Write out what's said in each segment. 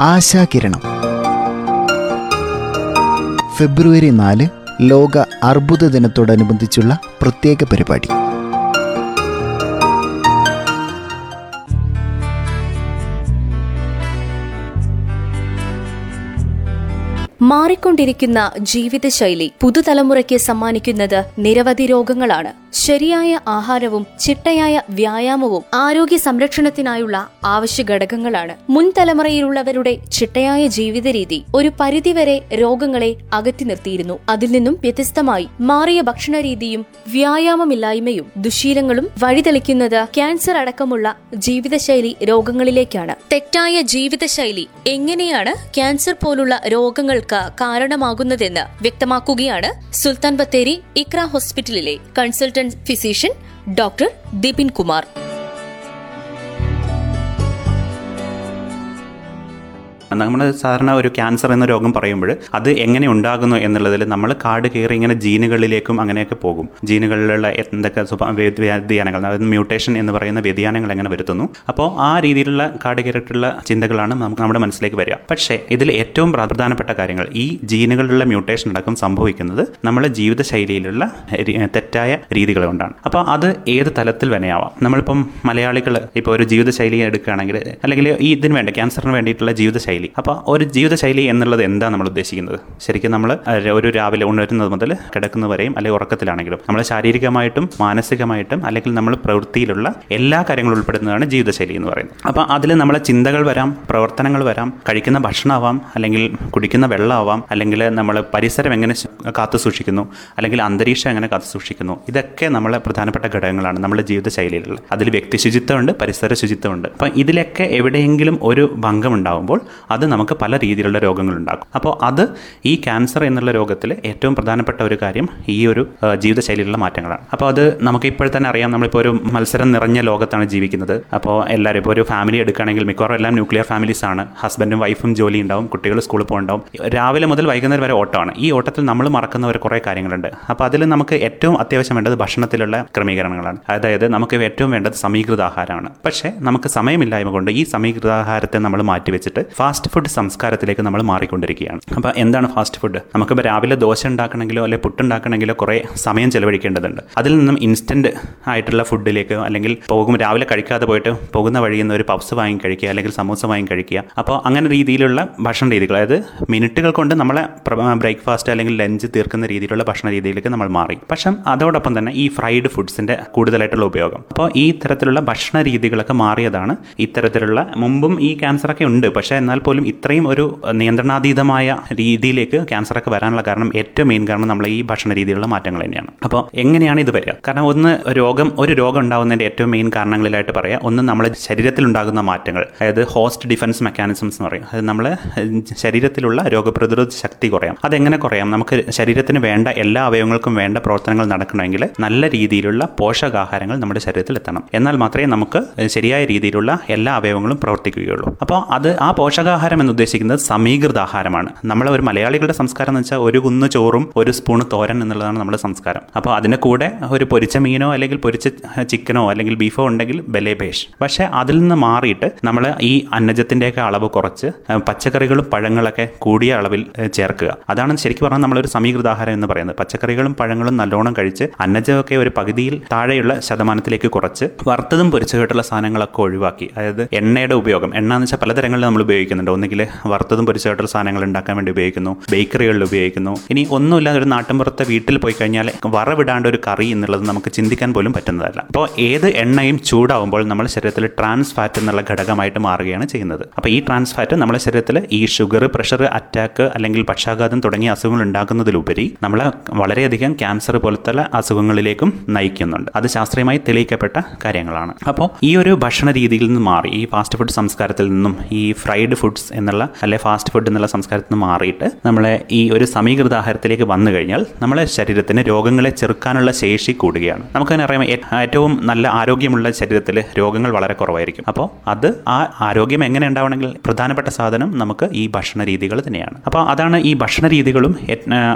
ആശാകിരണം. ഫെബ്രുവരി നാല് ലോക അർബുദ ദിനത്തോടനുബന്ധിച്ചുള്ള പ്രത്യേക പരിപാടി. മാറിക്കൊണ്ടിരിക്കുന്ന ജീവിതശൈലി പുതുതലമുറയ്ക്ക് സമ്മാനിക്കുന്നത് നിരവധി രോഗങ്ങളാണ്. ശരിയായ ആഹാരവും ചിട്ടയായ വ്യായാമവും ആരോഗ്യ സംരക്ഷണത്തിനായുള്ള ആവശ്യ ഘടകങ്ങളാണ്. മുൻ തലമുറയിലുള്ളവരുടെ ചിട്ടയായ ജീവിത രീതി ഒരു പരിധിവരെ രോഗങ്ങളെ അകറ്റി നിർത്തിയിരുന്നു. അതിൽ നിന്നും വ്യത്യസ്തമായി മാറിയ ഭക്ഷണ രീതിയും വ്യായാമമില്ലായ്മയും ദുശീലങ്ങളും വഴിതെളിക്കുന്നത് ക്യാൻസർ അടക്കമുള്ള ജീവിതശൈലി രോഗങ്ങളിലേക്കാണ്. തെറ്റായ ജീവിതശൈലി എങ്ങനെയാണ് ക്യാൻസർ പോലുള്ള രോഗങ്ങൾക്ക് കാരണമാകുന്നതെന്ന് വ്യക്തമാക്കുകയാണ് സുൽത്താൻ ബത്തേരി ഇക്ര ഹോസ്പിറ്റലിലെ consultant physician doctor Dipin Kumar നമ്മൾ സാധാരണ ഒരു ക്യാൻസർ എന്ന രോഗം പറയുമ്പോൾ അത് എങ്ങനെ ഉണ്ടാകുന്നു എന്നുള്ളതിൽ നമ്മൾ കാട് കയറി ഇങ്ങനെ ജീനുകളിലേക്കും അങ്ങനെയൊക്കെ പോകും. ജീനുകളിലുള്ള എന്തൊക്കെ വ്യതിയാനങ്ങൾ അതായത് മ്യൂട്ടേഷൻ എന്ന് പറയുന്ന വ്യതിയാനങ്ങൾ എങ്ങനെ വരുത്തുന്നു. അപ്പോൾ ആ രീതിയിലുള്ള കാട് കയറിയിട്ടുള്ള ചിന്തകളാണ് നമുക്ക് നമ്മുടെ മനസ്സിലേക്ക് വരിക. പക്ഷേ ഇതിൽ ഏറ്റവും പ്രധാനപ്പെട്ട കാര്യങ്ങൾ ഈ ജീനുകളിലുള്ള മ്യൂട്ടേഷൻ അടക്കം സംഭവിക്കുന്നത് നമ്മുടെ ജീവിതശൈലിയിലുള്ള തെറ്റായ രീതികൾ കൊണ്ടാണ്. അപ്പോൾ അത് ഏത് തലത്തിൽ വേണയാവാം. നമ്മളിപ്പം മലയാളികൾ ഇപ്പോൾ ഒരു ജീവിതശൈലി എടുക്കുകയാണെങ്കിൽ അല്ലെങ്കിൽ ഈ ഇതിന് വേണ്ട ക്യാൻസറിന് വേണ്ടിയിട്ടുള്ള ജീവിതശൈലി അപ്പോൾ ഒരു ജീവിതശൈലി എന്നുള്ളത് എന്താ നമ്മൾ ഉദ്ദേശിക്കുന്നത്? ശരിക്കും നമ്മൾ ഒരു രാവിലെ ഉണരുന്നത് മുതൽ കിടക്കുന്നത് വരെയും അല്ലെങ്കിൽ ഉറക്കത്തിലാണെങ്കിലും നമ്മൾ ശാരീരികമായിട്ടും മാനസികമായിട്ടും അല്ലെങ്കിൽ നമ്മൾ പ്രവൃത്തിയിലുള്ള എല്ലാ കാര്യങ്ങളും ഉൾപ്പെടുന്നതാണ് ജീവിതശൈലി എന്ന് പറയുന്നത്. അപ്പോൾ അതിൽ നമ്മളെ ചിന്തകൾ വരാം പ്രവർത്തനങ്ങൾ വരാം കഴിക്കുന്ന ഭക്ഷണമാവാം അല്ലെങ്കിൽ കുടിക്കുന്ന വെള്ളമാവാം അല്ലെങ്കിൽ നമ്മൾ പരിസരം എങ്ങനെ കാത്തു സൂക്ഷിക്കുന്നു അല്ലെങ്കിൽ അന്തരീക്ഷം എങ്ങനെ കാത്തു സൂക്ഷിക്കുന്നു ഇതൊക്കെ നമ്മളെ പ്രധാനപ്പെട്ട ഘടകങ്ങളാണ് നമ്മുടെ ജീവിതശൈലിയിലുള്ള. അതിൽ വ്യക്തി ശുചിത്വമുണ്ട് പരിസര ശുചിത്വമുണ്ട്. അപ്പം ഇതിലൊക്കെ എവിടെയെങ്കിലും ഒരു ഭംഗം ഉണ്ടാകുമ്പോൾ അത് നമുക്ക് പല രീതിയിലുള്ള രോഗങ്ങളുണ്ടാക്കും. അപ്പോൾ അത് ഈ ക്യാൻസർ എന്നുള്ള രോഗത്തിൽ ഏറ്റവും പ്രധാനപ്പെട്ട ഒരു കാര്യം ഈ ഒരു ജീവിതശൈലിയിലുള്ള മാറ്റങ്ങളാണ്. അപ്പോൾ അത് നമുക്ക് ഇപ്പോൾ തന്നെ അറിയാം നമ്മളിപ്പോൾ ഒരു മത്സരം നിറഞ്ഞ ലോകത്താണ് ജീവിക്കുന്നത്. അപ്പോൾ എല്ലാവരും ഇപ്പോൾ ഒരു ഫാമിലി എടുക്കുകയാണെങ്കിൽ മിക്കവാറും എല്ലാം ന്യൂക്ലിയർ ഫാമിലീസ് ആണ്. ഹസ്ബൻഡും വൈഫും ജോലി ഉണ്ടാവും കുട്ടികൾ സ്കൂളിൽ പോകുന്നുണ്ടാവും രാവിലെ മുതൽ വൈകുന്നേരം വരെ ഓട്ടമാണ്. ഈ ഓട്ടത്തിൽ നമ്മൾ മറക്കുന്ന ഒരു കുറേ കാര്യങ്ങളുണ്ട്. അപ്പോൾ അതിൽ നമുക്ക് ഏറ്റവും അത്യാവശ്യം വേണ്ടത് ഭക്ഷണത്തിലുള്ള ക്രമീകരണങ്ങളാണ്. അതായത് നമുക്ക് ഏറ്റവും വേണ്ടത് സമീകൃത ആഹാരമാണ് പക്ഷേ നമുക്ക് സമയമില്ലായ്മ കൊണ്ട് ഈ സമീകൃത ആഹാരത്തെ നമ്മൾ മാറ്റിവെച്ചിട്ട് ഫാസ്റ്റ് ഫുഡ് സംസ്കാരത്തിലേക്ക് നമ്മൾ മാറിക്കൊണ്ടിരിക്കുകയാണ്. അപ്പോൾ എന്താണ് ഫാസ്റ്റ് ഫുഡ്? നമുക്കിപ്പോൾ രാവിലെ ദോശ ഉണ്ടാക്കണമെങ്കിലോ അല്ലെങ്കിൽ പുട്ടുണ്ടാക്കണമെങ്കിലോ കുറേ സമയം ചെലവഴിക്കേണ്ടതുണ്ട്. അതിൽ നിന്നും ഇൻസ്റ്റന്റ് ആയിട്ടുള്ള ഫുഡിലേക്ക് അല്ലെങ്കിൽ പോകും രാവിലെ കഴിക്കാതെ പോയിട്ട് പോകുന്ന വഴിയിൽ നിന്ന് ഒരു പപ്സ് വാങ്ങി കഴിക്കുക അല്ലെങ്കിൽ സമൂസ വാങ്ങി കഴിക്കുക. അപ്പോൾ അങ്ങനെ രീതിയിലുള്ള ഭക്ഷണ രീതികൾ അതായത് മിനിറ്റുകൾ കൊണ്ട് നമ്മളെ ബ്രേക്ക്ഫാസ്റ്റ് അല്ലെങ്കിൽ ലഞ്ച് തീർക്കുന്ന രീതിയിലുള്ള ഭക്ഷണ രീതിയിലേക്ക് നമ്മൾ മാറി. പക്ഷേ അതോടൊപ്പം തന്നെ ഈ ഫ്രൈഡ് ഫുഡ്സിന്റെ കൂടുതലായിട്ടുള്ള ഉപയോഗം. അപ്പോൾ ഈ തരത്തിലുള്ള ഭക്ഷണ രീതികളൊക്കെ മാറിയതാണ് ഇത്തരത്തിലുള്ള മുമ്പും ഈ ക്യാൻസറൊക്കെ ഉണ്ട്. പക്ഷേ എന്നാൽ പോലും ഇത്രയും ഒരു നിയന്ത്രണാതീതമായ രീതിയിലേക്ക് ക്യാൻസറൊക്കെ വരാനുള്ള കാരണം ഏറ്റവും മെയിൻ കാരണം നമ്മൾ ഈ ഭക്ഷണ രീതിയിലുള്ള മാറ്റങ്ങൾ തന്നെയാണ്. അപ്പോൾ എങ്ങനെയാണ് ഇത് വരിക? കാരണം ഒന്ന് രോഗം ഒരു രോഗം ഉണ്ടാകുന്നതിന്റെ ഏറ്റവും മെയിൻ കാരണങ്ങളിലായിട്ട് പറയാം. ഒന്ന് നമ്മുടെ ശരീരത്തിൽ ഉണ്ടാകുന്ന മാറ്റങ്ങൾ. അതായത് ഹോസ്റ്റ് ഡിഫൻസ് മെക്കാനിസംസ് എന്ന് പറയും. അത് നമ്മളെ ശരീരത്തിലുള്ള രോഗപ്രതിരോധ ശക്തി കുറയാം. അതെങ്ങനെ കുറയാം? നമുക്ക് ശരീരത്തിന് വേണ്ട എല്ലാ അവയവങ്ങൾക്കും വേണ്ട പ്രവർത്തനങ്ങൾ നടക്കണമെങ്കിൽ നല്ല രീതിയിലുള്ള പോഷകാഹാരങ്ങൾ നമ്മുടെ ശരീരത്തിൽ എത്തണം. എന്നാൽ മാത്രമേ നമുക്ക് ശരിയായ രീതിയിലുള്ള എല്ലാ അവയവങ്ങളും പ്രവർത്തിക്കുകയുള്ളൂ. അപ്പോൾ അത് ആ പോഷകാഹാരം എന്ന് ഉദ്ദേശിക്കുന്നത് സമീകൃത ആഹാരമാണ്. നമ്മളെ ഒരു മലയാളികളുടെ സംസ്കാരം എന്ന് വെച്ചാൽ ഒരു കുന്ന് ചോറും ഒരു സ്പൂൺ തോരൻ എന്നുള്ളതാണ് നമ്മുടെ സംസ്കാരം. അപ്പോൾ അതിന്റെ കൂടെ ഒരു പൊരിച്ച മീനോ അല്ലെങ്കിൽ പൊരിച്ച ചിക്കനോ അല്ലെങ്കിൽ ബീഫോ ഉണ്ടെങ്കിൽ ബലേബേഷ് പക്ഷേ അതിൽ നിന്ന് മാറിയിട്ട് നമ്മൾ ഈ അന്നജത്തിന്റെയൊക്കെ അളവ് കുറച്ച് പച്ചക്കറികളും പഴങ്ങളൊക്കെ കൂടിയ അളവിൽ ചേർക്കുക. അതാണ് ശരിക്കും പറഞ്ഞാൽ നമ്മളൊരു സമീകൃത ആഹാരം എന്ന് പറയുന്നത്. പച്ചക്കറികളും പഴങ്ങളും നല്ലോണം കഴിച്ച് അന്നജമൊക്കെ ഒരു പകുതിയിൽ താഴെയുള്ള ശതമാനത്തിലേക്ക് കുറച്ച് വറുത്തതും പൊരിച്ചതായിട്ടുള്ള സാധനങ്ങളൊക്കെ ഒഴിവാക്കി. അതായത് എണ്ണയുടെ ഉപയോഗം. എണ്ണ എന്ന് വെച്ചാൽ പലതരങ്ങളിൽ നമ്മൾ ഉപയോഗിക്കുന്നുണ്ട് ഒന്നുകിൽ വറുത്തതും പൊരിച്ചതായിട്ടുള്ള സാധനങ്ങൾ ഉണ്ടാക്കാൻ വേണ്ടി ഉപയോഗിക്കുന്നു. ബേക്കറികളിൽ ഉപയോഗിക്കുന്നു. ഇനി ഒന്നുമില്ലാതെ ഒരു നാട്ടിൻപുറത്തെ വീട്ടിൽ പോയി കഴിഞ്ഞാൽ വറവിടാണ്ട് ഒരു കറി എന്നുള്ളത് നമുക്ക് ചിന്തിക്കാൻ പോലും പറ്റുന്നതല്ല. അപ്പോൾ ഏത് എണ്ണയും ചൂടാവുമ്പോൾ നമ്മുടെ ശരീരത്തിൽ ട്രാൻസ് ഫാറ്റ് എന്നുള്ള ഘടകമായിട്ട് മാറുകയാണ് ചെയ്യുന്നത്. അപ്പോൾ ഈ ട്രാൻസ് ഫാറ്റ് നമ്മുടെ ശരീരത്തിൽ ഈ ഷുഗർ പ്രഷർ അറ്റാക്ക് അല്ലെങ്കിൽ പക്ഷാഘാതം തുടങ്ങിയ അസുഖങ്ങൾ ഉണ്ടാക്കുന്നതിലുപരി നമ്മളെ വളരെയധികം ക്യാൻസർ പോലത്തെ അസുഖങ്ങളിലേക്കും നയിക്കുന്നുണ്ട്. അത് ശാസ്ത്രീയമായി തെളിയിക്കപ്പെട്ട കാര്യങ്ങളാണ്. അപ്പോൾ ഈ ഒരു ഭക്ഷണ രീതിയിൽ നിന്ന് മാറി ഈ ഫാസ്റ്റ് ഫുഡ് സംസ്കാരത്തിൽ നിന്നും ഈ ഫ്രൈഡ് ഫുഡ്സ് എന്നുള്ള അല്ലെ ഫാസ്റ്റ് ഫുഡ് എന്നുള്ള സംസ്കാരത്തിൽ നിന്ന് മാറിയിട്ട് നമ്മളെ ഈ ഒരു സമീകൃത ആഹാരത്തിലേക്ക് വന്നു കഴിഞ്ഞാൽ നമ്മളെ ശരീരത്തിന് രോഗങ്ങളെ ചെറുക്കാനുള്ള ശേഷി കൂടുകയാണ്. നമുക്ക് തന്നെ അറിയാം ഏറ്റവും നല്ല ആരോഗ്യമുള്ള ശരീരത്തിൽ രോഗങ്ങൾ വളരെ കുറവായിരിക്കും. അപ്പോൾ അത് ആ ആരോഗ്യം എങ്ങനെ ഉണ്ടാവണമെങ്കിൽ പ്രധാനപ്പെട്ട സാധനം നമുക്ക് ഈ ഭക്ഷണ രീതികൾ തന്നെയാണ്. അപ്പോൾ അതാണ് ഈ ഭക്ഷണ രീതികളും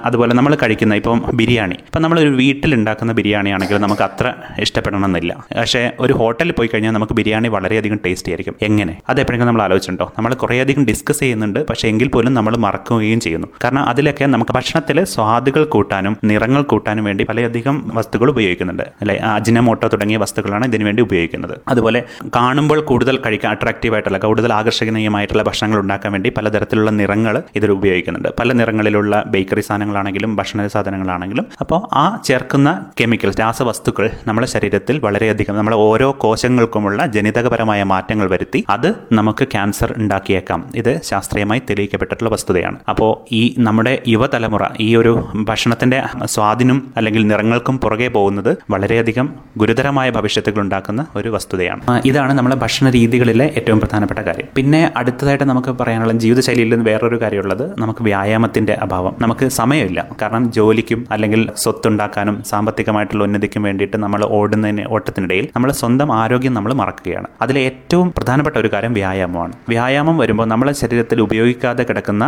അതുപോലെ നമ്മൾ കഴിക്കുന്ന ഇപ്പം ബിരിയാണി. ഇപ്പം നമ്മൾ ഒരു വീട്ടിൽ ഉണ്ടാക്കുന്ന ബിരിയാണി ആണെങ്കിൽ നമുക്ക് അത്ര ഇഷ്ടപ്പെടണമെന്നില്ല. പക്ഷേ ഒരു ഹോട്ടലിൽ പോയി കഴിഞ്ഞാൽ നമുക്ക് ബിരിയാണി വളരെയധികം ടേസ്റ്റി ആയിരിക്കും. എങ്ങനെ? അത് എപ്പോഴെങ്കിലും നമ്മൾ ആലോചിച്ചിട്ടുണ്ടോ? നമ്മൾ കുറേയധികം വളരെയധികം ഡിസ്കസ് ചെയ്യുന്നുണ്ട്. പക്ഷേ എങ്കിൽ പോലും നമ്മൾ മറക്കുകയും ചെയ്യുന്നു. കാരണം അതിലൊക്കെ നമുക്ക് ഭക്ഷണത്തിലെ സ്വാദുകൾ കൂട്ടാനും നിറങ്ങൾ കൂട്ടാനും വേണ്ടി പലയധികം വസ്തുക്കൾ ഉപയോഗിക്കുന്നുണ്ട്. അല്ലെ? അജിനമോട്ടോ തുടങ്ങിയ വസ്തുക്കളാണ് ഇതിനു വേണ്ടി ഉപയോഗിക്കുന്നത്. അതുപോലെ കാണുമ്പോൾ കൂടുതൽ കഴിക്കാൻ അട്രാക്റ്റീവ് ആയിട്ടുള്ള കൂടുതൽ ആകർഷണീയമായിട്ടുള്ള ഭക്ഷണങ്ങൾ ഉണ്ടാക്കാൻ വേണ്ടി പലതരത്തിലുള്ള നിറങ്ങൾ ഇതിൽ ഉപയോഗിക്കുന്നുണ്ട്. പല നിറങ്ങളിലുള്ള ബേക്കറി സാധനങ്ങളാണെങ്കിലും ഭക്ഷണ സാധനങ്ങളാണെങ്കിലും. അപ്പോൾ ആ ചേർക്കുന്ന കെമിക്കൽസ് രാസവസ്തുക്കൾ നമ്മുടെ ശരീരത്തിൽ വളരെയധികം നമ്മുടെ ഓരോ കോശങ്ങൾക്കുമുള്ള ജനിതകപരമായ മാറ്റങ്ങൾ വരുത്തി അത് നമുക്ക് ക്യാൻസർ ഉണ്ടാക്കിയേക്കാം. ഇത് ശാസ്ത്രീയമായി തെളിയിക്കപ്പെട്ടിട്ടുള്ള വസ്തുതയാണ്. അപ്പോൾ ഈ നമ്മുടെ യുവതലമുറ ഈ ഒരു ഭക്ഷണത്തിന്റെ സ്വാദിനും അല്ലെങ്കിൽ നിറങ്ങൾക്കും പുറകെ പോകുന്നത് വളരെയധികം ഗുരുതരമായ ഭവിഷ്യത്തുകൾ ഉണ്ടാക്കുന്ന ഒരു വസ്തുതയാണ്. ഇതാണ് നമ്മുടെ ഭക്ഷണ രീതികളിലെ ഏറ്റവും പ്രധാനപ്പെട്ട കാര്യം. പിന്നെ അടുത്തതായിട്ട് നമുക്ക് പറയാനുള്ള ജീവിതശൈലിയിൽ നിന്ന് വേറൊരു കാര്യമുള്ളത് നമുക്ക് വ്യായാമത്തിന്റെ അഭാവം. നമുക്ക് സമയമില്ല. കാരണം ജോലിക്കും അല്ലെങ്കിൽ സ്വത്തുണ്ടാക്കാനും സാമ്പത്തികമായിട്ടുള്ള ഉന്നതിക്കും വേണ്ടിയിട്ട് നമ്മൾ ഓടുന്നതിന് ഓട്ടത്തിനിടയിൽ നമ്മൾ സ്വന്തം ആരോഗ്യം നമ്മൾ മറക്കുകയാണ്. അതിലെ ഏറ്റവും പ്രധാനപ്പെട്ട ഒരു കാര്യം വ്യായാമമാണ്. വ്യായാമം വരുമ്പോൾ നമ്മളെ ശരീരത്തിൽ ഉപയോഗിക്കാതെ കിടക്കുന്ന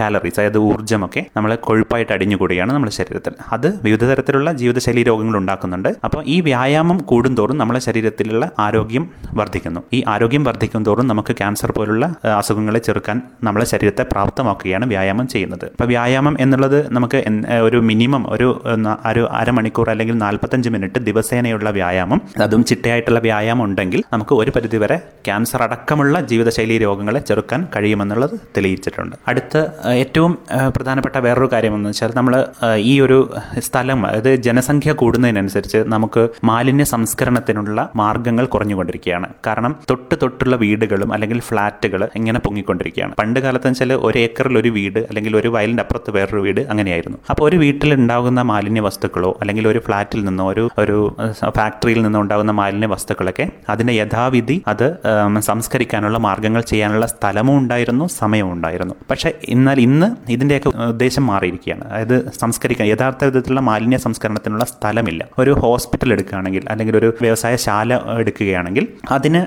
കാലറീസ് അതായത് ഊർജമൊക്കെ നമ്മളെ കൊഴുപ്പായിട്ട് അടിഞ്ഞുകൂടുകയാണ് നമ്മുടെ ശരീരത്തിൽ. അത് വിവിധ തരത്തിലുള്ള ജീവിതശൈലി രോഗങ്ങൾ ഉണ്ടാക്കുന്നുണ്ട്. അപ്പോൾ ഈ വ്യായാമം കൂടുന്തോറും നമ്മുടെ ശരീരത്തിലുള്ള ആരോഗ്യം വർദ്ധിക്കുന്നു. ഈ ആരോഗ്യം വർദ്ധിക്കും തോറും നമുക്ക് ക്യാൻസർ പോലുള്ള അസുഖങ്ങളെ ചെറുക്കാൻ നമ്മളെ ശരീരത്തെ പ്രാപ്തമാക്കുകയാണ് വ്യായാമം ചെയ്യുന്നത്. അപ്പോൾ വ്യായാമം എന്നുള്ളത് നമുക്ക് ഒരു മിനിമം ഒരു ഒരു അരമണിക്കൂർ അല്ലെങ്കിൽ നാൽപ്പത്തഞ്ച് മിനിറ്റ് ദിവസേനയുള്ള വ്യായാമം. അതും ചിട്ടയായിട്ടുള്ള വ്യായാമം ഉണ്ടെങ്കിൽ നമുക്ക് ഒരു പരിധിവരെ ക്യാൻസർ അടക്കമുള്ള ജീവിതശൈലി രോഗങ്ങളെ ചെറുക്കാൻ കഴിയുമെന്നുള്ളത് തെളിയിച്ചിട്ടുണ്ട്. അടുത്ത ഏറ്റവും പ്രധാനപ്പെട്ട വേറൊരു കാര്യമെന്ന് വെച്ചാൽ നമ്മൾ ഈ ഒരു സ്ഥലം അതായത് ജനസംഖ്യ കൂടുന്നതിനനുസരിച്ച് നമുക്ക് മാലിന്യ സംസ്കരണത്തിനുള്ള മാർഗങ്ങൾ കുറഞ്ഞുകൊണ്ടിരിക്കുകയാണ്. കാരണം തൊട്ട് തൊട്ടുള്ള വീടുകളും അല്ലെങ്കിൽ ഫ്ലാറ്റുകൾ ഇങ്ങനെ പൊങ്ങിക്കൊണ്ടിരിക്കുകയാണ്. പണ്ട് കാലത്ത് വെച്ചാൽ ഒരു ഏക്കറിൽ ഒരു വീട് അല്ലെങ്കിൽ ഒരു വയലിന്റെ അപ്പുറത്ത് വേറൊരു വീട് അങ്ങനെയായിരുന്നു. അപ്പോൾ ഒരു വീട്ടിൽ ഉണ്ടാകുന്ന മാലിന്യ വസ്തുക്കളോ അല്ലെങ്കിൽ ഒരു ഫ്ലാറ്റിൽ നിന്നോ ഒരു ഒരു ഫാക്ടറിയിൽ നിന്നോ ഉണ്ടാകുന്ന മാലിന്യ വസ്തുക്കളൊക്കെ അതിനെ യഥാവിധി അത് സംസ്കരിക്കാനുള്ള മാർഗങ്ങൾ ചെയ്യാനുള്ള സ്ഥലവും ഉണ്ടായിരുന്നു സമയവും ഉണ്ടായിരുന്നു പക്ഷേ എന്നാൽ ഇന്ന് ഇതിന്റെയൊക്കെ ഉദ്ദേശം മാറിയിരിക്കുകയാണ്. അതായത് സംസ്കരിക്കാൻ യഥാർത്ഥ വിധത്തിലുള്ള മാലിന്യ സംസ്കരണത്തിനുള്ള സ്ഥലമില്ല. ഒരു ഹോസ്പിറ്റൽ എടുക്കുകയാണെങ്കിൽ അല്ലെങ്കിൽ ഒരു വ്യവസായ ശാല എടുക്കുകയാണെങ്കിൽ അതിന്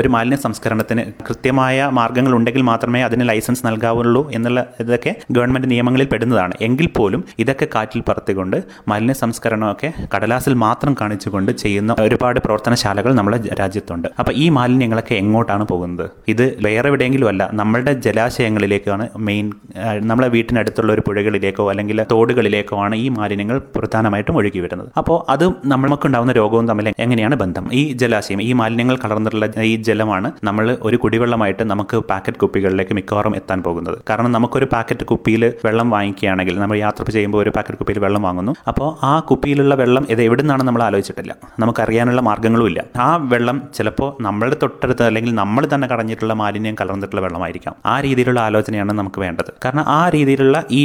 ഒരു മാലിന്യ സംസ്കരണത്തിന് കൃത്യമായ മാർഗങ്ങൾ ഉണ്ടെങ്കിൽ മാത്രമേ അതിന് ലൈസൻസ് നൽകാവുള്ളൂ എന്നുള്ള ഇതൊക്കെ ഗവൺമെന്റ് നിയമങ്ങളിൽ പെടുന്നതാണ്. എങ്കിൽ പോലും ഇതൊക്കെ കാറ്റിൽ പറത്തിക്കൊണ്ട് മാലിന്യ സംസ്കരണമൊക്കെ കടലാസിൽ മാത്രം കാണിച്ചുകൊണ്ട് ചെയ്യുന്ന ഒരുപാട് പ്രവർത്തനശാലകൾ നമ്മുടെ രാജ്യത്തുണ്ട്. അപ്പോൾ ഈ മാലിന്യങ്ങളൊക്കെ എങ്ങോട്ടാണ് പോകുന്നത്? ഇത് വേറെ എവിടെയെങ്കിലും അല്ല നമ്മളുടെ ജലാശയങ്ങളിലേക്കാണ് മെയിൻ നമ്മളെ വീട്ടിനടുത്തുള്ള ഒരു പുഴകളിലേക്കോ അല്ലെങ്കിൽ തോടുകളിലേക്കോ ആണ് ഈ മാലിന്യങ്ങൾ പ്രധാനമായിട്ടും ഒഴുകി വരുന്നത്. അപ്പോൾ അത് നമ്മൾക്ക് ഉണ്ടാകുന്ന രോഗവും തമ്മിൽ എങ്ങനെയാണ് ബന്ധം? ഈ ജലാശയം ഈ മാലിന്യങ്ങൾ കലർന്നിട്ടുള്ള ഈ ജലമാണ് നമ്മൾ ഒരു കുടിവെള്ളമായിട്ട് നമുക്ക് പാക്കറ്റ് കുപ്പികളിലേക്ക് മിക്കവാറും എത്താൻ പോകുന്നത്. കാരണം നമുക്കൊരു പാക്കറ്റ് കുപ്പിയിൽ വെള്ളം വാങ്ങിക്കുകയാണെങ്കിൽ നമ്മൾ യാത്ര ചെയ്യുമ്പോൾ ഒരു പാക്കറ്റ് കുപ്പിയിൽ വെള്ളം വാങ്ങുന്നു. അപ്പോൾ ആ കുപ്പിയിലുള്ള വെള്ളം ഇത് എവിടെ നിന്നാണ് നമ്മൾ ആലോചിച്ചിട്ടില്ല. നമുക്കറിയാനുള്ള മാർഗങ്ങളുമില്ല. ആ വെള്ളം ചിലപ്പോൾ നമ്മളുടെ തൊട്ടടുത്ത് അല്ലെങ്കിൽ നമ്മൾ തന്നെ കടഞ്ഞിട്ടുള്ള മാലിന്യം കലർന്നിട്ടുള്ള വെള്ളമായിരിക്കാം. ആ രീതിയിലുള്ള ആലോചനയാണ് നമുക്ക് വേണ്ടത്. കാരണം ആ രീതിയിലുള്ള ഈ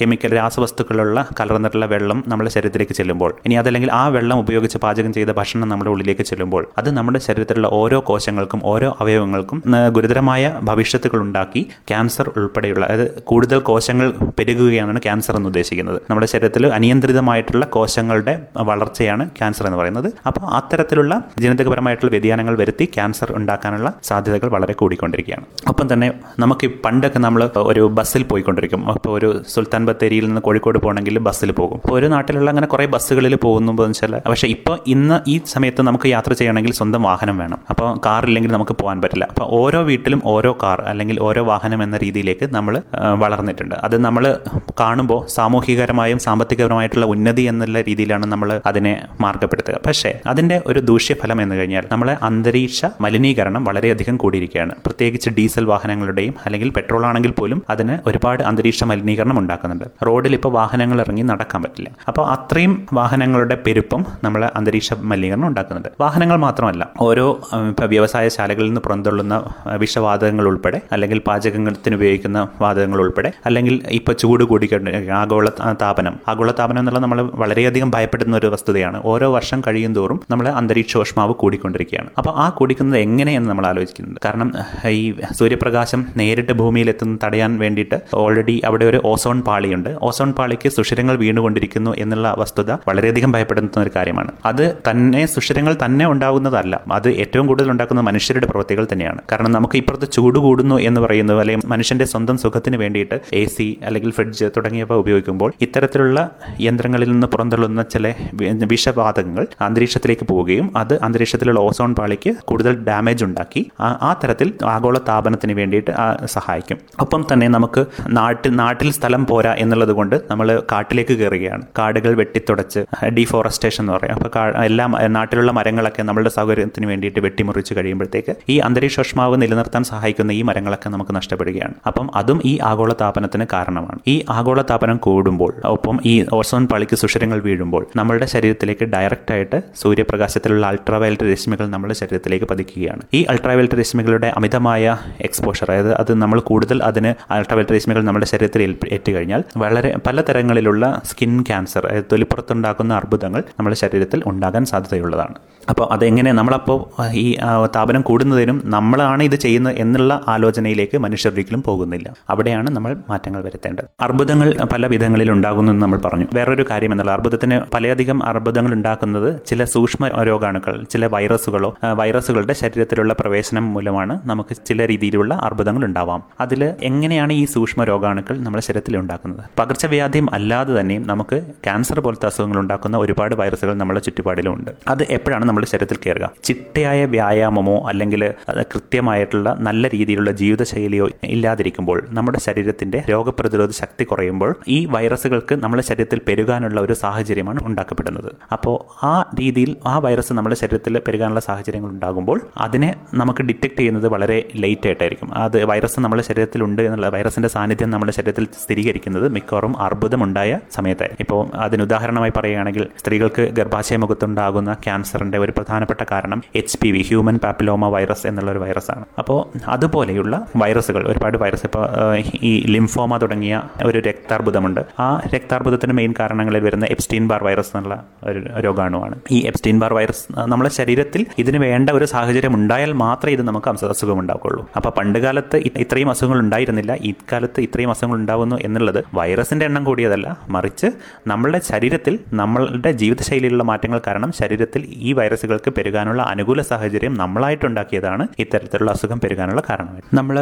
കെമിക്കൽ രാസവസ്തുക്കളുള്ള കലർന്നിട്ടുള്ള വെള്ളം നമ്മുടെ ശരീരത്തിലേക്ക് ചെല്ലുമ്പോൾ ഇനി അതല്ലെങ്കിൽ ആ വെള്ളം ഉപയോഗിച്ച് പാചകം ചെയ്ത ഭക്ഷണം നമ്മുടെ ഉള്ളിലേക്ക് ചെല്ലുമ്പോൾ അത് നമ്മുടെ ശരീരത്തിലുള്ള ഓരോ കോശങ്ങൾക്കും ഓരോ അവയവങ്ങൾക്കും ഗുരുതരമായ ഭവിഷ്യത്തുകൾ ഉണ്ടാക്കി ക്യാൻസർ ഉൾപ്പെടെയുള്ള അതായത് കൂടുതൽ കോശങ്ങൾ പെരുകുകയാണ് ക്യാൻസർ എന്ന് ഉദ്ദേശിക്കുന്നത്. നമ്മുടെ ശരീരത്തിൽ അനിയന്ത്രിതമായിട്ടുള്ള കോശങ്ങളുടെ വളർച്ചയാണ് ക്യാൻസർ എന്ന് പറയുന്നത്. അപ്പോൾ അത്തരത്തിലുള്ള ജനിതകപരമായിട്ടുള്ള വ്യതിയാനങ്ങൾ വരുത്തി ക്യാൻസർ ഉണ്ടാക്കാനുള്ള സാധ്യതകൾ വളരെ കൂടിക്കൊണ്ടിരിക്കുകയാണ്. ഒപ്പം തന്നെ നമുക്ക് പണ്ടൊക്കെ നമ്മൾ ഒരു ബസ്സിൽ പോയിക്കൊണ്ടിരിക്കും. അപ്പോൾ ഒരു സുൽത്താൻ ബത്തേരിയിൽ നിന്ന് കോഴിക്കോട് പോകണമെങ്കിൽ ബസ്സിൽ പോകും. അപ്പോൾ ഒരു നാട്ടിലുള്ള അങ്ങനെ കുറേ ബസ്സുകളിൽ പോകുന്നു വെച്ചാൽ പക്ഷേ ഇപ്പോൾ ഇന്ന് ഈ സമയത്ത് നമുക്ക് യാത്ര ചെയ്യണമെങ്കിൽ സ്വന്തം വാഹനം വേണം. അപ്പോൾ കാറില്ലെങ്കിൽ നമുക്ക് പോകാൻ പറ്റില്ല. അപ്പോൾ ഓരോ വീട്ടിലും ഓരോ കാർ അല്ലെങ്കിൽ ഓരോ വാഹനം എന്ന രീതിയിലേക്ക് നമ്മൾ വളർന്നിട്ടുണ്ട്. അത് നമ്മൾ കാണുമ്പോൾ സാമൂഹികപരമായും സാമ്പത്തികപരമായിട്ടുള്ള ഉന്നതി എന്നുള്ള രീതിയിലാണ് നമ്മൾ അതിനെ മാർഗപ്പെടുത്തുക. പക്ഷേ അതിന്റെ ഒരു ദൂഷ്യഫലം എന്ന് കഴിഞ്ഞാൽ നമ്മളെ അന്തരീക്ഷ മലിനീകരണം വളരെയധികം കൂടിയിരിക്കുകയാണ്. പ്രത്യേകിച്ച് ഡീസൽ വാഹനങ്ങളുടെയും അല്ലെങ്കിൽ പെട്രോൾ ആണെങ്കിൽ പോലും അതിന് ഒരുപാട് അന്തരീക്ഷ മലിനീകരണം ഉണ്ടാക്കുന്നുണ്ട്. റോഡിൽ ഇപ്പോൾ വാഹനങ്ങൾ ഇറങ്ങി നടക്കാൻ പറ്റില്ല. അപ്പോൾ അത്രയും വാഹനങ്ങളുടെ പെരുപ്പം നമ്മൾ അന്തരീക്ഷ മലിനീകരണം ഉണ്ടാക്കുന്നുണ്ട്. വാഹനങ്ങൾ മാത്രമല്ല ഓരോ ഇപ്പോൾ വ്യവസായശാലകളിൽ നിന്ന് പുറന്തള്ളുന്ന വിഷവാതകങ്ങൾ ഉൾപ്പെടെ അല്ലെങ്കിൽ പാചകത്തിന് ഉപയോഗിക്കുന്ന വാതകങ്ങൾ ഉൾപ്പെടെ അല്ലെങ്കിൽ ഇപ്പോൾ ചൂട് കൂടിക്കൊണ്ട് ആഗോള താപനം. ആഗോള താപനം എന്നുള്ളത് നമ്മൾ വളരെയധികം ഭയപ്പെടുന്ന ഒരു വസ്തുതയാണ്. ഓരോ വർഷം കഴിയും തോറും നമ്മൾ അന്തരീക്ഷോഷ്മാവ് കൂടിക്കൊണ്ടിരിക്കുകയാണ്. അപ്പോൾ ആ കൂടിക്കുന്നത് എങ്ങനെയെന്ന് നമ്മൾ ആലോചിക്കുന്നത് കാരണം ഈ സൂര്യപ്രകാശം നേരിട്ട് ഭൂമിയിലെത്തുന്നത് തടയാൻ വേണ്ടിയിട്ട് ഓൾറെഡി അവിടെ ഒരു ഓസോൺ പാളിയുണ്ട്. ഓസോൺ പാളിക്ക് സുഷിരങ്ങൾ വീണുകൊണ്ടിരിക്കുന്നു എന്നുള്ള വസ്തുത വളരെയധികം ഭയപ്പെടുന്ന ഒരു കാര്യമാണ്. അത് തന്നെ സുഷിരങ്ങൾ തന്നെ ഉണ്ടാകുന്നതല്ല. അത് ഏറ്റവും കൂടുതൽ ഉണ്ടാക്കുന്ന മനുഷ്യരുടെ പ്രവൃത്തികൾ തന്നെയാണ്. കാരണം നമുക്ക് ഇപ്പുറത്ത് ചൂട് കൂടുന്നു എന്ന് പറയുന്നത് അല്ലെങ്കിൽ മനുഷ്യന്റെ സ്വന്തം സുഖത്തിന് വേണ്ടിയിട്ട് എ സി അല്ലെങ്കിൽ ഫ്രിഡ്ജ് തുടങ്ങിയവ ഉപയോഗിക്കുമ്പോൾ ഇത്തരത്തിലുള്ള യന്ത്രങ്ങളിൽ നിന്ന് പുറന്തള്ളുന്ന ചില വിഷവാതകങ്ങൾ അന്തരീക്ഷത്തിലേക്ക് പോവുകയും അത് അന്തരീക്ഷത്തിലുള്ള ഓസോൺ പാളിക്ക് കൂടുതൽ ഡാമേജ് ഉണ്ടാക്കി ആ തരത്തിൽ ആഗോള താപനം മദ്യപാനത്തിന് വേണ്ടിയിട്ട് സഹായിക്കും. ഒപ്പം തന്നെ നമുക്ക് നാട്ടിൽ നാട്ടിൽ സ്ഥലം പോരാ എന്നുള്ളത് കൊണ്ട് നമ്മൾ കാട്ടിലേക്ക് കയറുകയാണ്. കാടുകൾ വെട്ടിത്തുടച്ച് ഡീഫോറസ്റ്റേഷൻ എന്ന് പറയും. അപ്പോൾ എല്ലാ നാട്ടിലുള്ള മരങ്ങളൊക്കെ നമ്മളുടെ സൗകര്യത്തിന് വേണ്ടിയിട്ട് വെട്ടിമുറിച്ച് കഴിയുമ്പോഴത്തേക്ക് ഈ അന്തരീക്ഷോഷ്മാവ് നിലനിർത്താൻ സഹായിക്കുന്ന ഈ മരങ്ങളൊക്കെ നമുക്ക് നഷ്ടപ്പെടുകയാണ്. അപ്പം അതും ഈ ആഗോളതാപനത്തിന് കാരണമാണ്. ഈ ആഗോളതാപനം കൂടുമ്പോൾ ഒപ്പം ഈ ഓസോൺ പാളിക്ക് സുഷിരങ്ങൾ വീഴുമ്പോൾ നമ്മളുടെ ശരീരത്തിലേക്ക് ഡയറക്റ്റായിട്ട് സൂര്യപ്രകാശത്തിലുള്ള അൾട്രാവയലറ്റ് രശ്മികൾ നമ്മുടെ ശരീരത്തിലേക്ക് പതിക്കുകയാണ്. ഈ അൾട്രാവയലറ്റ് രശ്മികളുടെ അമിതമായ എക്സ്പോഷർ അതായത് അത് നമ്മൾ കൂടുതൽ അതിന് അൾട്രാവയലറ്റ് രശ്മികൾ നമ്മുടെ ശരീരത്തിൽ ഏറ്റുകഴിഞ്ഞാൽ വളരെ പലതരങ്ങളിലുള്ള സ്കിൻ ക്യാൻസർ അതായത് തൊലിപ്പുറത്തുണ്ടാക്കുന്ന അർബുദങ്ങൾ നമ്മുടെ ശരീരത്തിൽ ഉണ്ടാകാൻ സാധ്യതയുള്ളതാണ്. അപ്പോൾ അതെങ്ങനെ നമ്മളപ്പോൾ ഈ താപനം കൂടുന്നതിനും നമ്മളാണ് ഇത് ചെയ്യുന്നത് എന്നുള്ള ആലോചനയിലേക്ക് മനുഷ്യർ ഒരിക്കലും പോകുന്നില്ല. അവിടെയാണ് നമ്മൾ മാറ്റങ്ങൾ വരുത്തേണ്ടത്. അർബുദങ്ങൾ പല വിധങ്ങളിൽ ഉണ്ടാകുന്നു എന്ന് നമ്മൾ പറഞ്ഞു. വേറൊരു കാര്യം എന്നുള്ള അർബുദത്തിന് പലയധികം അർബുദങ്ങൾ ഉണ്ടാക്കുന്നത് ചില സൂക്ഷ്മ രോഗാണുക്കൾ ചില വൈറസുകളോ വൈറസുകളുടെ ശരീരത്തിലുള്ള പ്രവേശനം മൂലമാണ് നമുക്ക് ചില രീതിയിലുള്ള അർബുദങ്ങൾ ഉണ്ടാവാം അതിൽ എങ്ങനെയാണ് ഈ സൂക്ഷ്മ രോഗാണുക്കൾ നമ്മുടെ ശരീരത്തിൽ ഉണ്ടാക്കുന്നത്? പകർച്ചവ്യാധിയും അല്ലാതെ തന്നെയും നമുക്ക് ക്യാൻസർ പോലത്തെ അസുഖങ്ങൾ ഉണ്ടാക്കുന്ന ഒരുപാട് വൈറസുകൾ നമ്മുടെ ചുറ്റുപാടിലും ഉണ്ട് അത് എപ്പോഴാണ് നമ്മുടെ ശരീരത്തിൽ കയറുക ചിട്ടയായ വ്യായാമമോ അല്ലെങ്കിൽ കൃത്യമായിട്ടുള്ള നല്ല രീതിയിലുള്ള ജീവിതശൈലിയോ ഇല്ലാതിരിക്കുമ്പോൾ നമ്മുടെ ശരീരത്തിന്റെ രോഗപ്രതിരോധ ശക്തി കുറയുമ്പോൾ ഈ വൈറസുകൾക്ക് നമ്മുടെ ശരീരത്തിൽ പെരുകാനുള്ള ഒരു സാഹചര്യമാണ് ഉണ്ടാക്കപ്പെടുന്നത്. അപ്പോൾ ആ രീതിയിൽ ആ വൈറസ് നമ്മുടെ ശരീരത്തിൽ പെരുകാനുള്ള സാഹചര്യങ്ങൾ ഉണ്ടാകുമ്പോൾ അതിനെ നമുക്ക് ഡിറ്റക്ട് ചെയ്യുന്നത് വളരെ ലേറ്റ് ആയിട്ടായിരിക്കും അത് വൈറസ് നമ്മുടെ ശരീരത്തിലുണ്ട് എന്നുള്ള വൈറസിന്റെ സാന്നിധ്യം നമ്മുടെ ശരീരത്തിൽ സ്ഥിരീകരിക്കുന്നത് മിക്കവാറും അർബുദം ഉണ്ടായ സമയത്തായിരിക്കും. ഇപ്പോൾ അതിന് ഉദാഹരണമായി പറയുകയാണെങ്കിൽ സ്ത്രീകൾക്ക് ഗർഭാശയ മുഖത്തുണ്ടാകുന്ന ഒരു പ്രധാനപ്പെട്ട കാരണം H P V human papilloma virus എന്നുള്ള ഒരു വൈറസ് ആണ്. അപ്പോൾ അതുപോലെയുള്ള വൈറസുകൾ ഒരുപാട് വൈറസ് ഇപ്പോൾ ഈ ലിംഫോമ തുടങ്ങിയ ഒരു രക്താർബുദമുണ്ട്. ആ രക്താർബുദത്തിന് മെയിൻ കാരണങ്ങളിൽ വരുന്ന എപ്സ്റ്റീൻ ബാർ വൈറസ് എന്നുള്ള ഒരു രോഗാണുവാണ്. ഈ എപ്സ്റ്റീൻ ബാർ വൈറസ് നമ്മുടെ ശരീരത്തിൽ ഇതിന് വേണ്ട ഒരു സാഹചര്യം ഉണ്ടായാൽ മാത്രമേ ഇത് നമുക്ക് അസുഖം ഉണ്ടാവുകയുള്ളൂ. അപ്പോൾ പണ്ട് കാലത്ത് ഇത്രയും അസുഖങ്ങൾ ഉണ്ടായിരുന്നില്ല. ഇക്കാലത്ത് ഇത്രയും അസുഖങ്ങൾ ഉണ്ടാവുന്നു എന്നുള്ളത് വൈറസിന്റെ എണ്ണം കൂടിയതല്ല. മറിച്ച് നമ്മളുടെ ശരീരത്തിൽ നമ്മളുടെ ജീവിതശൈലിയിലുള്ള മാറ്റങ്ങൾ കാരണം ശരീരത്തിൽ ഈ വൈറസുകൾക്ക് പെരുകാനുള്ള അനുകൂല സാഹചര്യം നമ്മളായിട്ടുണ്ടാക്കിയതാണ് ഇത്തരത്തിലുള്ള അസുഖം പെരുകാനുള്ള കാരണം. നമ്മൾ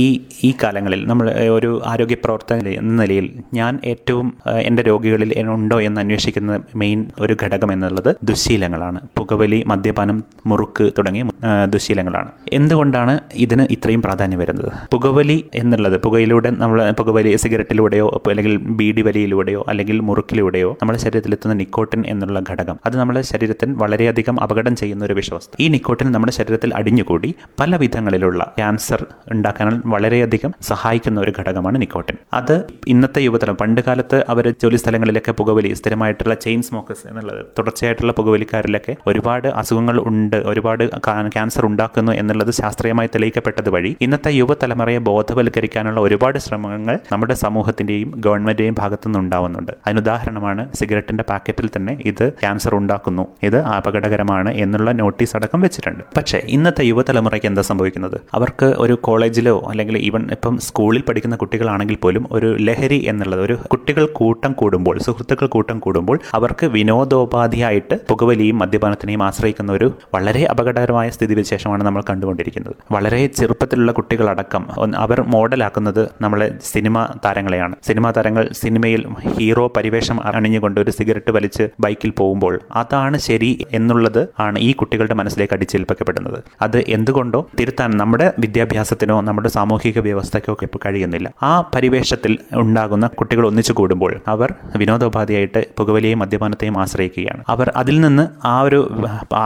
ഈ ഈ കാലങ്ങളിൽ നമ്മൾ ഒരു ആരോഗ്യ പ്രവർത്തന നിലയിൽ ഞാൻ ഏറ്റവും എന്റെ രോഗികളിൽ ഉണ്ടോ എന്ന് അന്വേഷിക്കുന്ന മെയിൻ ഒരു ഘടകം എന്നുള്ളത് ദുശ്ശീലങ്ങളാണ് പുകവലി മദ്യപാനം മുറുക്ക് തുടങ്ങിയ ദുശ്ശീലങ്ങളാണ് എന്തുകൊണ്ടാണ് ഇതിന് ഇത്രയും പ്രാധാന്യം വരുന്നത്. പുകവലി എന്നുള്ളത് പുകയിലൂടെ നമ്മൾ പുകവലി സിഗരറ്റിലൂടെയോ അല്ലെങ്കിൽ ബീഡി വലിയിലൂടെയോ അല്ലെങ്കിൽ മുറുക്കിലൂടെയോ നമ്മുടെ ശരീരത്തിലെത്തുന്ന നിക്കോട്ടിൻ എന്നുള്ള ഘടകം. അത് നമ്മുടെ ശരീരത്തിൽ വളരെയധികം അപകടം ചെയ്യുന്ന ഒരു വിഷവസ്തു. ഈ നിക്കോട്ടിൻ നമ്മുടെ ശരീരത്തിൽ അടിഞ്ഞുകൂടി പല വിധങ്ങളിലുള്ള ക്യാൻസർ ഉണ്ടാക്കാൻ വളരെയധികം സഹായിക്കുന്ന ഒരു ഘടകമാണ് നിക്കോട്ടിൻ. അത് ഇന്നത്തെ യുവതലം പണ്ട് കാലത്ത് അവർ ജോലി സ്ഥലങ്ങളിലൊക്കെ പുകവലി സ്ഥിരമായിട്ടുള്ള ചെയിൻ സ്മോക്കേഴ്സ് എന്നുള്ളത് തുടർച്ചയായിട്ടുള്ള പുകവലിക്കാരിലൊക്കെ ഒരുപാട് അസുഖങ്ങൾ ഉണ്ട് ഒരുപാട് ക്യാൻസർ ഉണ്ടാക്കുന്നു എന്നുള്ളത് ശാസ്ത്രീയമായി തെളിയിക്കപ്പെട്ടത് വഴി ഇന്നത്തെ യുവതലമുറയെ ബോധവൽക്കരിക്കാനുള്ള ഒരുപാട് ശ്രമങ്ങൾ നമ്മുടെ സമൂഹത്തിന്റെയും ഗവൺമെന്റിന്റെയും ഭാഗത്തുനിന്ന് ഉണ്ടാവുന്നുണ്ട്. അതിനുദാഹരണമാണ് സിഗരറ്റിന്റെ പാക്കറ്റിൽ തന്നെ ഇത് ക്യാൻസർ ഉണ്ടാക്കുന്നു. ഇത് അപകടകരമാണ് എന്നുള്ള നോട്ടീസ് അടക്കം വെച്ചിട്ടുണ്ട്. പക്ഷേ ഇന്നത്തെ യുവതലമുറയ്ക്ക് എന്താ സംഭവിക്കുന്നത്? അവർക്ക് ഒരു കോളേജിലോ അല്ലെങ്കിൽ ഈവൻ ഇപ്പം സ്കൂളിൽ പഠിക്കുന്ന കുട്ടികളാണെങ്കിൽ പോലും ഒരു ലഹരി എന്നുള്ളത് ഒരു കുട്ടികൾ കൂട്ടം കൂടുമ്പോൾ സുഹൃത്തുക്കൾ കൂട്ടം കൂടുമ്പോൾ അവർക്ക് വിനോദോപാധിയായിട്ട് പുകവലിയും മദ്യപാനത്തിനെയും ആശ്രയിക്കുന്ന ഒരു വളരെ അപകടകരമായ സ്ഥിതിവിശേഷമാണ് നമ്മൾ കണ്ടുകൊണ്ടിരിക്കുന്നത്. വളരെ ചെറുപ്പത്തിലുള്ള കുട്ടികളടക്കം അവർ മോഡലാക്കുന്നത് നമ്മളെ സിനിമാ താരങ്ങളെയാണ്. സിനിമാ താരങ്ങൾ സിനിമയിൽ ഹീറോ പരിവേഷം അണിഞ്ഞുകൊണ്ട് ഒരു സിഗരറ്റ് വലിച്ച് ബൈക്കിൽ പോകുമ്പോൾ അതാണ് ശരി എന്നുള്ളത് ആണ് ഈ കുട്ടികളുടെ മനസ്സിലേക്ക് അടിച്ചേൽപ്പിക്കപ്പെടുന്നത്. അത് എന്തുകൊണ്ടോ തിരുത്താൻ നമ്മുടെ വിദ്യാഭ്യാസത്തിനോ നമ്മുടെ സാമൂഹിക വ്യവസ്ഥയ്ക്കോ ഒക്കെ കഴിയുന്നില്ല. ആ പരിവേഷത്തിൽ ഉണ്ടാകുന്ന കുട്ടികൾ ഒന്നിച്ചു കൂടുമ്പോൾ അവർ വിനോദോപാധിയായിട്ട് പുകവലിയെയും മദ്യപാനത്തെയും ആശ്രയിക്കുകയാണ്. അവർ അതിൽ നിന്ന് ആ ഒരു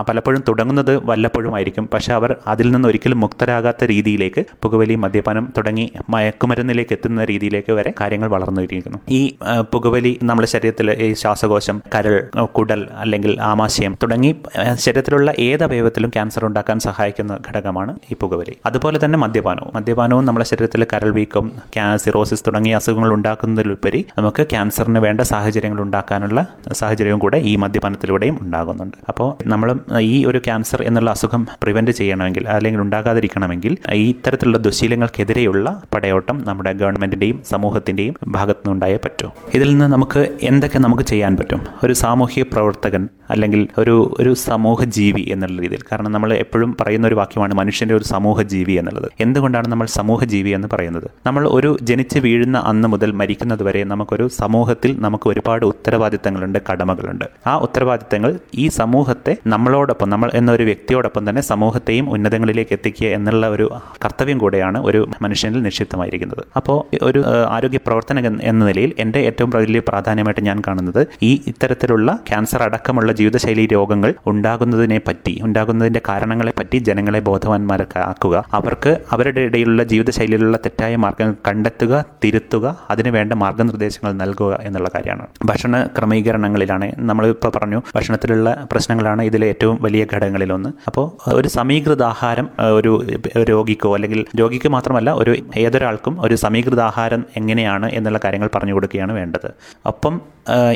പലപ്പോഴും തുടങ്ങുന്നത് വല്ലപ്പോഴും ആയിരിക്കും പക്ഷെ അവർ അതിൽ നിന്ന് ഒരിക്കലും മുക്തരാകാത്ത രീതിയിലേക്ക് പുകവലി മദ്യപാനം തുടങ്ങി മയക്കുമരുന്നിലേക്ക് എത്തുന്ന രീതിയിലേക്ക് വരെ കാര്യങ്ങൾ വളർന്നുകൊണ്ടിരിക്കുന്നു ഈ പുകവലി നമ്മുടെ ശരീരത്തിൽ ഈ ശ്വാസകോശം കരൾ കുടൽ അല്ലെങ്കിൽ ആമാശയം തുടങ്ങി ശരീരത്തിലുള്ള ഏത് അവയവത്തിലും ക്യാൻസർ ഉണ്ടാക്കാൻ സഹായിക്കുന്ന ഘടകമാണ് ഈ പുകവലി. അതുപോലെ തന്നെ മദ്യപാനവും. മദ്യപാനവും നമ്മുടെ ശരീരത്തിൽ കരൾ വീക്കം സിറോസിസ് തുടങ്ങിയ അസുഖങ്ങൾ ഉണ്ടാക്കുന്നതിലുപരി നമുക്ക് ക്യാൻസറിന് വേണ്ട സാഹചര്യങ്ങൾ ഉണ്ടാക്കാനുള്ള സാഹചര്യവും കൂടെ ഈ മദ്യപാനത്തിലൂടെയും ഉണ്ടാകുന്നുണ്ട്. അപ്പോൾ നമ്മൾ ഈ ഒരു ക്യാൻസർ എന്നുള്ള അസുഖം പ്രിവെന്റ് ചെയ്യണമെങ്കിൽ അല്ലെങ്കിൽ ഉണ്ടാകാതിരിക്കണമെങ്കിൽ ഈ ഇത്തരത്തിലുള്ള ദുശീലങ്ങൾക്കെതിരെയുള്ള പടയോട്ടം നമ്മുടെ ഗവൺമെന്റിന്റെയും സമൂഹത്തിന്റെയും ഭാഗത്തു നിന്നുണ്ടായേ പറ്റൂ. ഇതിൽ നിന്ന് നമുക്ക് എന്തൊക്കെ നമുക്ക് ചെയ്യാൻ പറ്റും? ഒരു സാമൂഹിക പ്രവർത്തകൻ അല്ലെങ്കിൽ ഒരു ഒരു സമൂഹ ജീവി എന്നുള്ള രീതിയിൽ. കാരണം നമ്മൾ എപ്പോഴും പറയുന്ന ഒരു വാക്യമാണ് മനുഷ്യന്റെ ഒരു സമൂഹ ജീവി എന്നുള്ളത്. എന്തുകൊണ്ടാണ് നമ്മൾ സമൂഹ ജീവി എന്ന് പറയുന്നത്? നമ്മൾ ഒരു ജനിച്ച് വീഴുന്ന അന്ന് മുതൽ മരിക്കുന്നത് വരെ നമുക്കൊരു സമൂഹത്തിൽ നമുക്ക് ഒരുപാട് ഉത്തരവാദിത്തങ്ങളുണ്ട് കടമകളുണ്ട്. ആ ഉത്തരവാദിത്തങ്ങൾ ഈ സമൂഹത്തെ നമ്മളോടൊപ്പം നമ്മൾ എന്നൊരു വ്യക്തിയോടൊപ്പം തന്നെ സമൂഹത്തെയും ഉന്നതങ്ങളിലേക്ക് എത്തിക്കുക എന്നുള്ള ഒരു കർത്തവ്യം കൂടെയാണ് ഒരു മനുഷ്യനിൽ നിക്ഷിപ്തമായിരിക്കുന്നത്. അപ്പോൾ ഒരു ആരോഗ്യ പ്രവർത്തനകൻ എന്ന നിലയിൽ എന്റെ ഏറ്റവും വലിയ പ്രാധാന്യമായിട്ട് ഞാൻ കാണുന്നത് ഈ ഇത്തരത്തിലുള്ള ക്യാൻസർ അടക്കമുള്ള ജീവിതശൈലി രോഗങ്ങൾ ഉണ്ടാകുന്നതിനെ പറ്റി ഉണ്ടാകുന്നതിന്റെ കാരണങ്ങളെ പറ്റി ജനങ്ങളെ ആക്കുക. അവർക്ക് അവരുടെ ഇടയിലുള്ള ജീവിതശൈലിയിലുള്ള തെറ്റായ മാർഗങ്ങൾ കണ്ടെത്തുക തിരുത്തുക അതിന് വേണ്ട മാർഗനിർദ്ദേശങ്ങൾ നൽകുക എന്നുള്ള കാര്യമാണ്. ഭക്ഷണ ക്രമീകരണങ്ങളിലാണ് നമ്മളിപ്പോൾ പറഞ്ഞു ഭക്ഷണത്തിലുള്ള പ്രശ്നങ്ങളാണ് ഇതിലെ ഏറ്റവും വലിയ ഘടകങ്ങളിലൊന്ന്. അപ്പോൾ ഒരു സമീകൃത ആഹാരം ഒരു ഒരു രോഗിക്കോ അല്ലെങ്കിൽ രോഗിക്ക് മാത്രമല്ല ഒരു ഏതൊരാൾക്കും ഒരു സമീകൃത ആഹാരം എങ്ങനെയാണ് എന്നുള്ള കാര്യങ്ങൾ പറഞ്ഞു കൊടുക്കുകയാണ് വേണ്ടത്. അപ്പം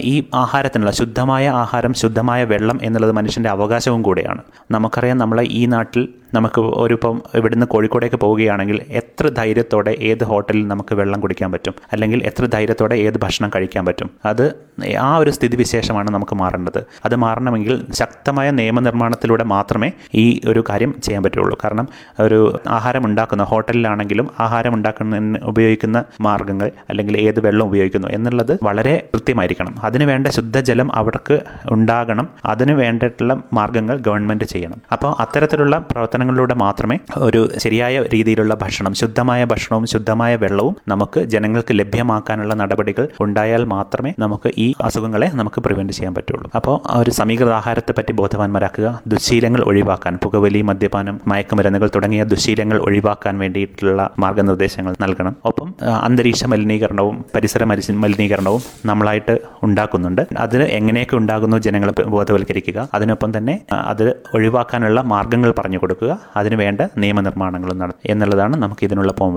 ഈ ആഹാരത്തിനുള്ള ശുദ്ധമായ ആഹാരം ശുദ്ധമായ വെള്ളം എന്നുള്ളത് മനുഷ്യന്റെ അവകാശവും കൂടെയാണ്. നമുക്കറിയാം നമ്മളെ ഈ നാട്ടിൽ നമുക്ക് ഒരു ഇപ്പം ഇവിടുന്ന് കോഴിക്കോടേക്ക് പോവുകയാണെങ്കിൽ എത്ര ധൈര്യത്തോടെ ഏത് ഹോട്ടലിൽ നമുക്ക് വെള്ളം കുടിക്കാൻ പറ്റും? അല്ലെങ്കിൽ എത്ര ധൈര്യത്തോടെ ഏത് ഭക്ഷണം കഴിക്കാൻ പറ്റും? അത് ആ ഒരു സ്ഥിതിവിശേഷമാണ് നമുക്ക് മാറേണ്ടത്. അത് മാറണമെങ്കിൽ ശക്തമായ നിയമനിർമ്മാണത്തിലൂടെ മാത്രമേ ഈ ഒരു കാര്യം ചെയ്യാൻ പറ്റുള്ളൂ. കാരണം ഒരു ആഹാരം ഉണ്ടാക്കുന്ന ഹോട്ടലിലാണെങ്കിലും ആഹാരം ഉണ്ടാക്കുന്നതിന് ഉപയോഗിക്കുന്ന മാർഗങ്ങൾ അല്ലെങ്കിൽ ഏത് വെള്ളം ഉപയോഗിക്കുന്നു എന്നുള്ളത് വളരെ കൃത്യമായിരിക്കണം. അതിനുവേണ്ട ശുദ്ധജലം അവർക്ക് ഉണ്ടാകണം. അതിന് വേണ്ടിയിട്ടുള്ള മാർഗങ്ങൾ ഗവൺമെന്റ് ചെയ്യണം. അപ്പോൾ അത്തരത്തിലുള്ള പ്രവർത്തനങ്ങളിലൂടെ മാത്രമേ ഒരു ശരിയായ രീതിയിലുള്ള ഭക്ഷണം ശുദ്ധമായ ഭക്ഷണവും ശുദ്ധമായ വെള്ളവും നമുക്ക് ജനങ്ങൾക്ക് ലഭ്യമാക്കാനുള്ള നടപടികൾ ഉണ്ടായാൽ മാത്രമേ നമുക്ക് ഈ അസുഖങ്ങളെ നമുക്ക് പ്രിവെന്റ് ചെയ്യാൻ പറ്റുള്ളൂ. അപ്പോൾ ഒരു സമീകൃത ആഹാരത്തെ പറ്റി ബോധവാന്മാരാക്കുക ദുശ്ശീലങ്ങൾ ഒഴിവാക്കാൻ പുകവലി മദ്യപാനം മയക്കുമരുന്നുകൾ തുടങ്ങിയ ദുശ്ശീലങ്ങൾ ഒഴിവാക്കാൻ വേണ്ടിയിട്ടുള്ള മാർഗനിർദ്ദേശങ്ങൾ നൽകണം. ഒപ്പം അന്തരീക്ഷ മലിനീകരണവും പരിസര മലിനീകരണവും നമ്മളായിട്ട് ഉണ്ടാക്കുന്നുണ്ട്. അതിന് എങ്ങനെയൊക്കെ ഉണ്ടാകുന്നു ജനങ്ങളെ ബോധവൽക്കരിക്കുക അതിനൊപ്പം തന്നെ അത് ഒഴിവാക്കാനുള്ള മാർഗങ്ങൾ പറഞ്ഞു കൊടുക്കുക അതിന് വേണ്ട നിയമനിർമ്മാണങ്ങളും നടത്തും എന്നുള്ളതാണ് നമുക്ക് ഇതിനുള്ള പോം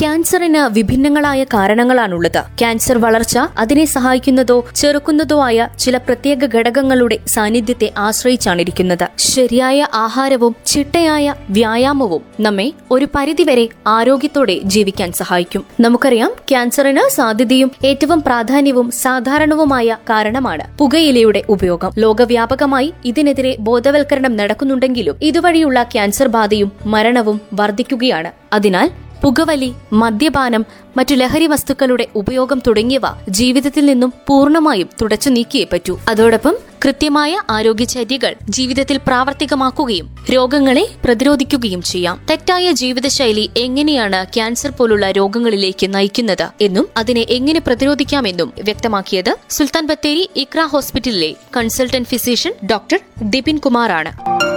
ക്യാൻസറിന് വിഭിന്നങ്ങളായ കാരണങ്ങളാണുള്ളത്. ക്യാൻസർ വളർച്ച അതിനെ സഹായിക്കുന്നതോ ചെറുക്കുന്നതോ ആയ ചില പ്രത്യേക ഘടകങ്ങളുടെ സാന്നിധ്യത്തെ ആശ്രയിച്ചാണിരിക്കുന്നത്. ശരിയായ ആഹാരവും ചിട്ടയായ വ്യായാമവും നമ്മെ ഒരു പരിധിവരെ ആരോഗ്യത്തോടെ ജീവിക്കാൻ സഹായിക്കും. നമുക്കറിയാം ക്യാൻസറിന് സാധ്യതയും ഏറ്റവും പ്രാധാന്യവും സാധാരണവുമായ കാരണമാണ് പുകയിലയുടെ ഉപയോഗം. ലോകവ്യാപകമായി ഇതിനെതിരെ ബോധവൽക്കരണം നടക്കുന്നുണ്ടെങ്കിലും ഇതുവഴിയുള്ള ക്യാൻസർ ബാധയും മരണവും വർദ്ധിക്കുകയാണ്. അതിനാൽ പുകവലി മദ്യപാനം മറ്റു ലഹരി വസ്തുക്കളുടെ ഉപയോഗം തുടങ്ങിയവ ജീവിതത്തിൽ നിന്നും പൂർണമായും തുടച്ചു നീക്കിയേ പറ്റൂ. അതോടൊപ്പം കൃത്യമായ ആരോഗ്യചര്യകൾ ജീവിതത്തിൽ പ്രാവർത്തികമാക്കുകയും രോഗങ്ങളെ പ്രതിരോധിക്കുകയും ചെയ്യാം. തെറ്റായ ജീവിതശൈലി എങ്ങനെയാണ് ക്യാൻസർ പോലുള്ള രോഗങ്ങളിലേക്ക് നയിക്കുന്നത് എന്നും അതിനെ എങ്ങനെ പ്രതിരോധിക്കാമെന്നും വ്യക്തമാക്കിയത് സുൽത്താൻ ബത്തേരി ഇക്ര ഹോസ്പിറ്റലിലെ കൺസൾട്ടന്റ് ഫിസിഷ്യൻ ഡോക്ടർ ദിപിൻ കുമാറാണ്.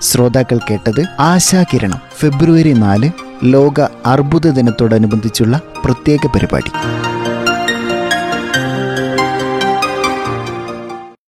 ശ്രോതാക്കൾ കേട്ടത് ആശാകിരണം ഫെബ്രുവരി നാല് ലോക അർബുദ ദിനത്തോടനുബന്ധിച്ചുള്ള പ്രത്യേക പരിപാടി.